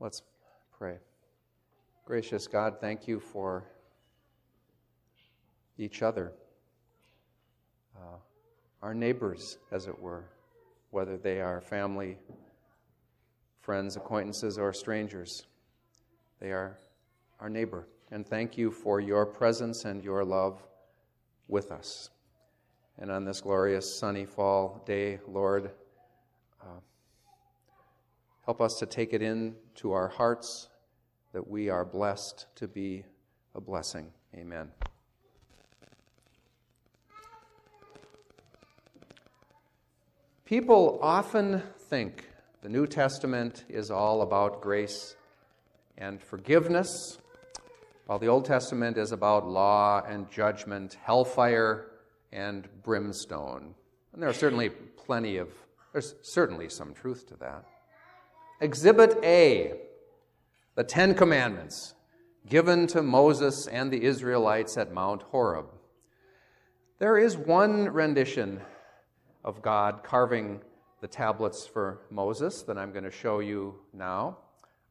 Let's pray. Gracious God, thank you for each other, uh, our neighbors, as it were, whether they are family, friends, acquaintances, or strangers. They are our neighbor. And thank you for your presence and your love with us. And on this glorious sunny fall day, Lord, uh, help us to take it into our hearts that we are blessed to be a blessing. Amen. People often think the New Testament is all about grace and forgiveness, while the Old Testament is about law and judgment, hellfire and brimstone. And there are certainly plenty of, there's certainly some truth to that. Exhibit A, the Ten Commandments, given to Moses and the Israelites at Mount Horeb. There is one rendition of God carving the tablets for Moses that I'm going to show you now.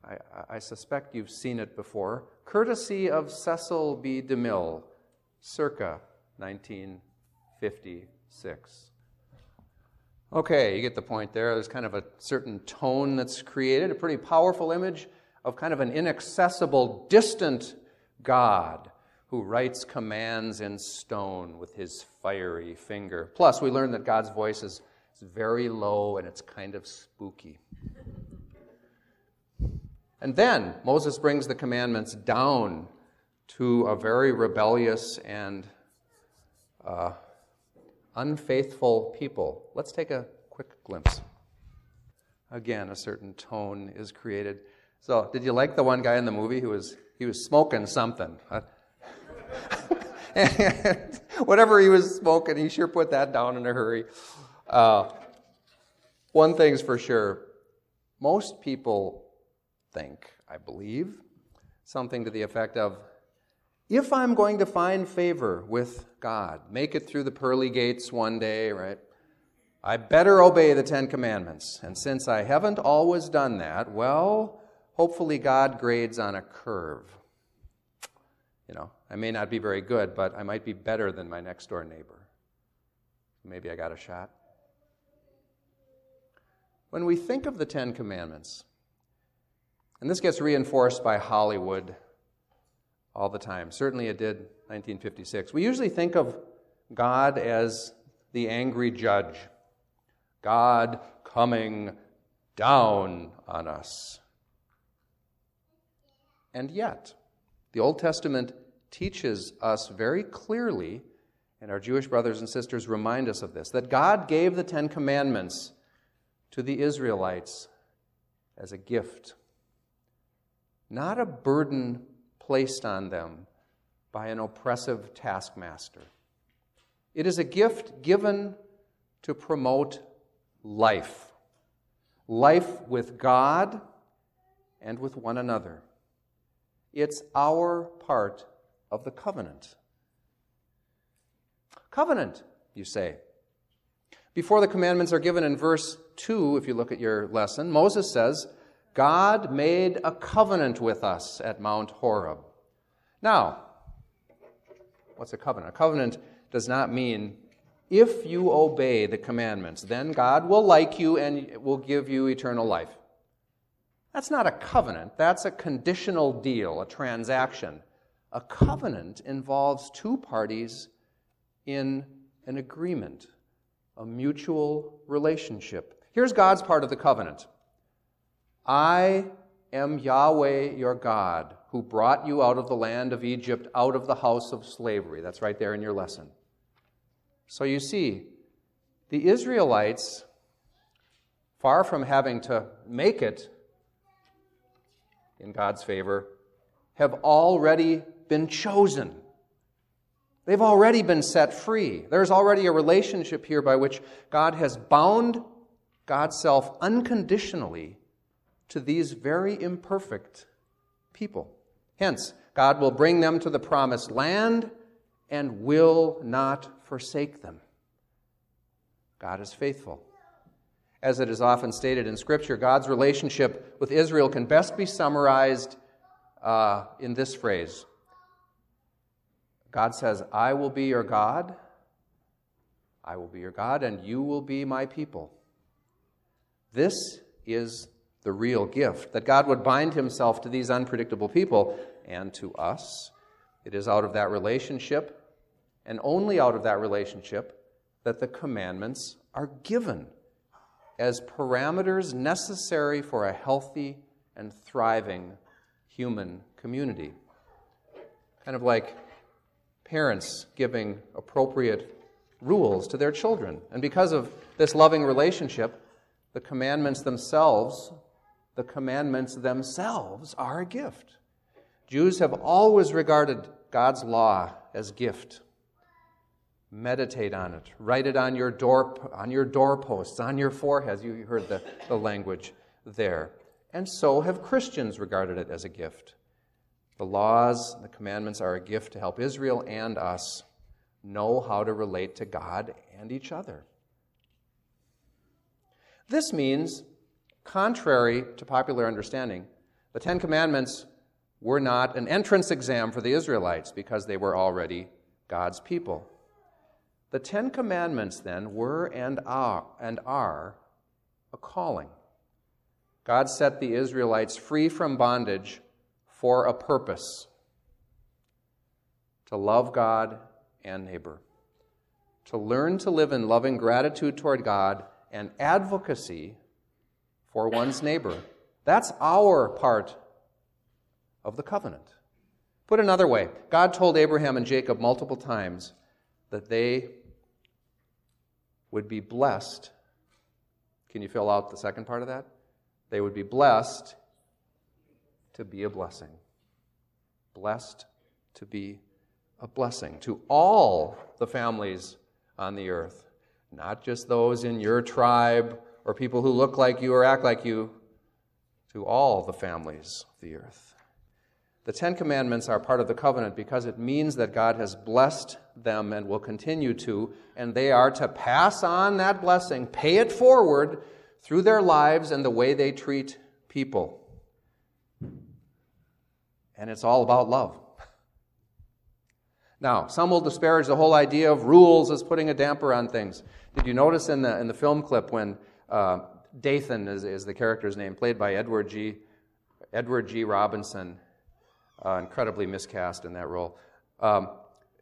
I, I, suspect you've seen it before, courtesy of Cecil B. DeMille, circa 1956. Okay, you get the point there. There's kind of a certain tone that's created, a pretty powerful image of kind of an inaccessible, distant God who writes commands in stone with his fiery finger. Plus, we learn that God's voice is, very low and it's kind of spooky. And then Moses brings the commandments down to a very rebellious and uh, unfaithful people. Let's take a quick glimpse. Again, a certain tone is created. So, did you like the one guy in the movie who was he was smoking something? whatever he was smoking, he sure put that down in a hurry. Uh, one thing's for sure most people think, I believe, something to the effect of if I'm going to find favor with God, make it through the pearly gates one day, right? I better obey the Ten Commandments. And since I haven't always done that, well, hopefully God grades on a curve. You know, I may not be very good, but I might be better than my next door neighbor. Maybe I got a shot. When we think of the Ten Commandments, and this gets reinforced by Hollywood all the time, certainly it did 1956, we usually think of God as the angry judge, God coming down on us. And yet, the Old Testament teaches us very clearly, and our Jewish brothers and sisters remind us of this, that God gave the Ten Commandments to the Israelites as a gift, not a burden placed on them by an oppressive taskmaster. It is a gift given to promote life life with God and with one another. It's our part of the covenant. Covenant, you say. Before the commandments are given in verse 2, if you look at your lesson, Moses says, God made a covenant with us at Mount Horeb. Now, what's a covenant? A covenant does not mean if you obey the commandments, then God will like you and will give you eternal life. That's not a covenant, that's a conditional deal, a transaction. A covenant involves two parties in an agreement, a mutual relationship. Here's God's part of the covenant I am Yahweh your God, who brought you out of the land of Egypt, out of the house of slavery. That's right there in your lesson. So you see, the Israelites, far from having to make it in God's favor have already been chosen. They've already been set free. There's already a relationship here by which God has bound God's self unconditionally to these very imperfect people. Hence, God will bring them to the promised land and will not forsake them. God is faithful. as it is often stated in Scripture, God's relationship with Israel can best be summarized uh, in this phrase God says, I will be your God, I will be your God, and you will be my people. This is the real gift that God would bind himself to these unpredictable people and to us. It is out of that relationship, and only out of that relationship, that the commandments are given as parameters necessary for a healthy and thriving human community. Kind of like parents giving appropriate rules to their children. And because of this loving relationship, the commandments themselves, the commandments themselves are a gift. Jews have always regarded God's law as gift. Meditate on it. Write it on your door on your doorposts, on your foreheads. You heard the, the language there. And so have Christians regarded it as a gift. The laws, the commandments are a gift to help Israel and us know how to relate to God and each other. This means, contrary to popular understanding, the Ten Commandments were not an entrance exam for the Israelites because they were already God's people. The Ten Commandments, then, were and are, and are a calling. God set the Israelites free from bondage for a purpose to love God and neighbor, to learn to live in loving gratitude toward God and advocacy for one's neighbor. That's our part of the covenant. Put another way, God told Abraham and Jacob multiple times that they would be blessed. Can you fill out the second part of that? They would be blessed to be a blessing. Blessed to be a blessing to all the families on the earth, not just those in your tribe or people who look like you or act like you, to all the families of the earth. The Ten Commandments are part of the covenant because it means that God has blessed them and will continue to, and they are to pass on that blessing, pay it forward through their lives and the way they treat people. And it's all about love. Now, some will disparage the whole idea of rules as putting a damper on things. Did you notice in the, in the film clip when uh, Dathan is, is the character's name, played by Edward G. Edward G. Robinson, uh, incredibly miscast in that role, um,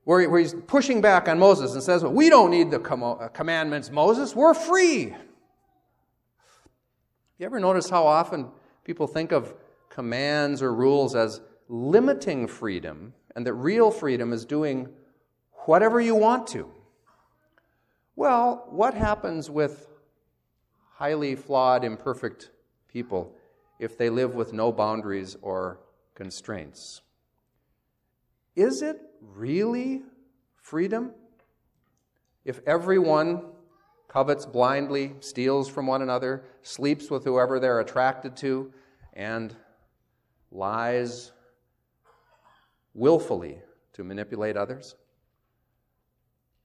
where, where, he's pushing back on Moses and says, well, We don't need the com- uh, commandments, Moses, we're free. You ever notice how often people think of commands or rules as limiting freedom and that real freedom is doing whatever you want to. Well, what happens with highly flawed, imperfect people if they live with no boundaries or constraints? Is it really freedom? If everyone covets blindly, steals from one another, sleeps with whoever they're attracted to, and lies willfully to manipulate others?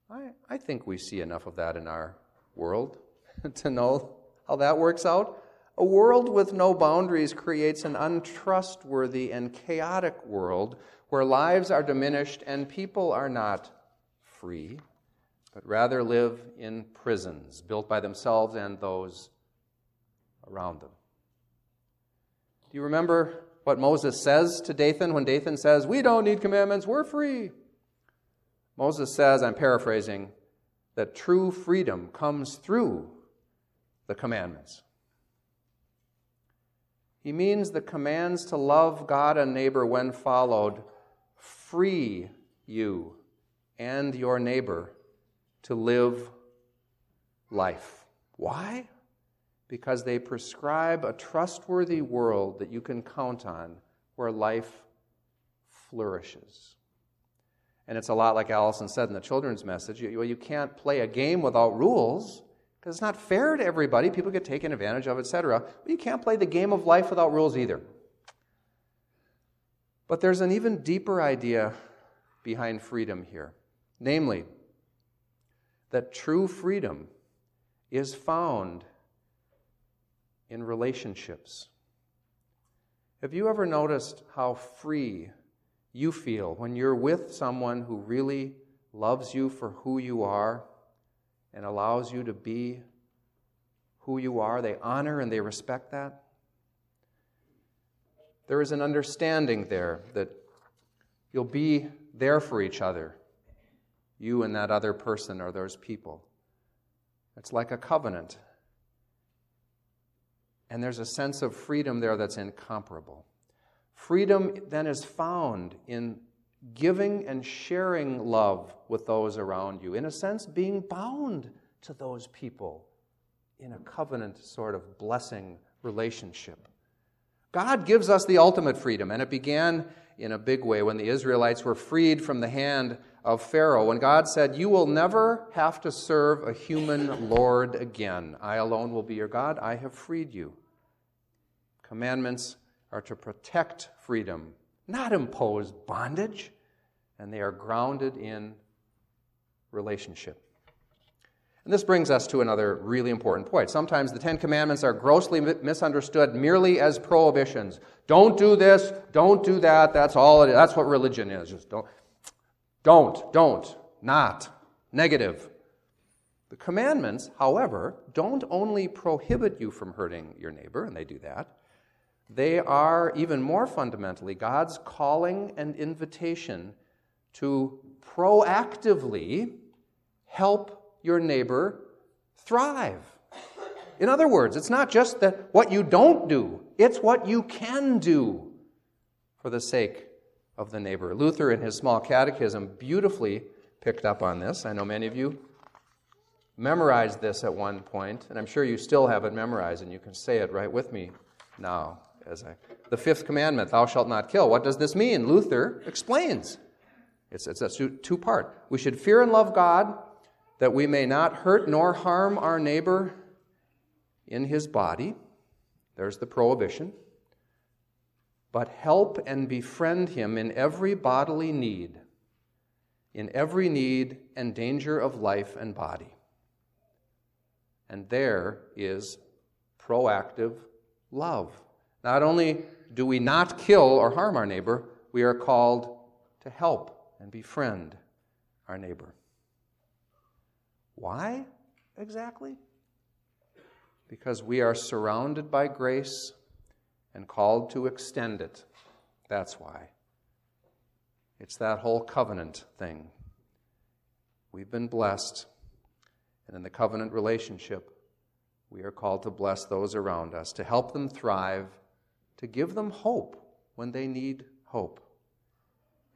I, I think we see enough of that in our world to know how that works out. A world with no boundaries creates an untrustworthy and chaotic world where lives are diminished and people are not free, but rather live in prisons built by themselves and those around them. Do you remember what Moses says to Dathan when Dathan says, We don't need commandments, we're free. Moses says, I'm paraphrasing, that true freedom comes through the commandments. He means the commands to love God and neighbor when followed free you and your neighbor to live life. Why? because they prescribe a trustworthy world that you can count on where life flourishes. And it's a lot like Allison said in the children's message. You, you can't play a game without rules because it's not fair to everybody. People get taken advantage of, etc. But you can't play the game of life without rules either. But there's an even deeper idea behind freedom here namely, that true freedom is found in relationships. Have you ever noticed how free you feel when you're with someone who really loves you for who you are and allows you to be who you are? They honor and they respect that. There is an understanding there that you'll be there for each other, you and that other person or those people. It's like a covenant. And there's a sense of freedom there that's incomparable. Freedom then is found in giving and sharing love with those around you. In a sense, being bound to those people in a covenant sort of blessing relationship. God gives us the ultimate freedom, and it began in a big way when the Israelites were freed from the hand of Pharaoh, when God said, You will never have to serve a human Lord again. I alone will be your God. I have freed you. Commandments are to protect freedom, not impose bondage, and they are grounded in relationship. And this brings us to another really important point. Sometimes the Ten Commandments are grossly misunderstood merely as prohibitions. Don't do this, don't do that, that's all it is. That's what religion is. Just don't, don't, don't, not, negative. The commandments, however, don't only prohibit you from hurting your neighbor, and they do that, they are even more fundamentally God's calling and invitation to proactively help your neighbor thrive. In other words, it's not just that what you don't do, it's what you can do for the sake of the neighbor. Luther, in his small catechism, beautifully picked up on this. I know many of you memorized this at one point, and I'm sure you still have it memorized, and you can say it right with me now. As I, the fifth commandment, thou shalt not kill. What does this mean? Luther explains. It's, it's a two part. We should fear and love God that we may not hurt nor harm our neighbor in his body. There's the prohibition. But help and befriend him in every bodily need, in every need and danger of life and body. And there is proactive love. Not only do we not kill or harm our neighbor, we are called to help and befriend our neighbor. Why exactly? Because we are surrounded by grace and called to extend it. That's why. It's that whole covenant thing. We've been blessed, and in the covenant relationship, we are called to bless those around us, to help them thrive to give them hope when they need hope.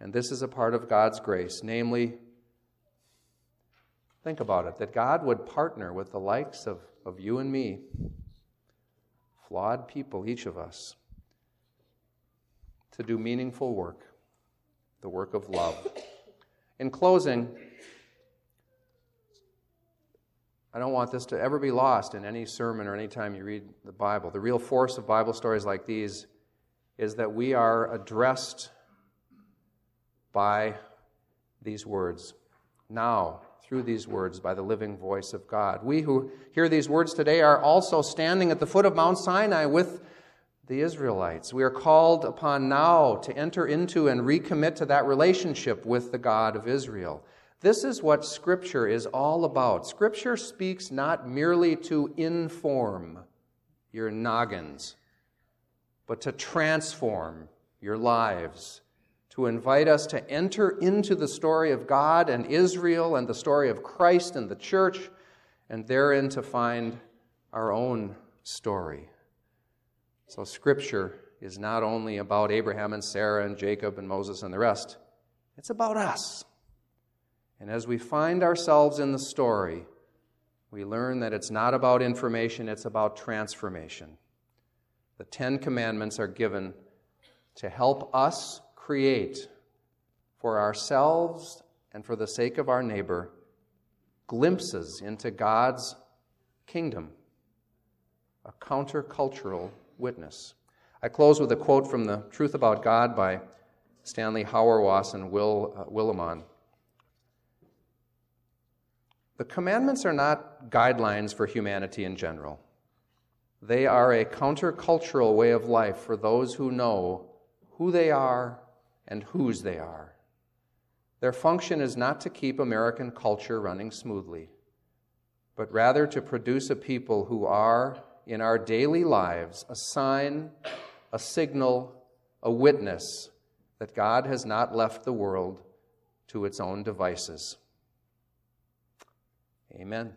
And this is a part of God's grace, namely, think about it, that God would partner with the likes of, of you and me, flawed people, each of us, to do meaningful work, the work of love. In closing, I don't want this to ever be lost in any sermon or any time you read the Bible. The real force of Bible stories like these is that we are addressed by these words. Now, through these words, by the living voice of God. We who hear these words today are also standing at the foot of Mount Sinai with the Israelites. We are called upon now to enter into and recommit to that relationship with the God of Israel. This is what Scripture is all about. Scripture speaks not merely to inform your noggins, but to transform your lives, to invite us to enter into the story of God and Israel and the story of Christ and the church, and therein to find our own story. So, Scripture is not only about Abraham and Sarah and Jacob and Moses and the rest, it's about us. And as we find ourselves in the story, we learn that it's not about information, it's about transformation. The Ten Commandments are given to help us create for ourselves and for the sake of our neighbor glimpses into God's kingdom, a countercultural witness. I close with a quote from The Truth About God by Stanley Hauerwas and Will uh, Willimon. The commandments are not guidelines for humanity in general. They are a countercultural way of life for those who know who they are and whose they are. Their function is not to keep American culture running smoothly, but rather to produce a people who are, in our daily lives, a sign, a signal, a witness that God has not left the world to its own devices. Amen.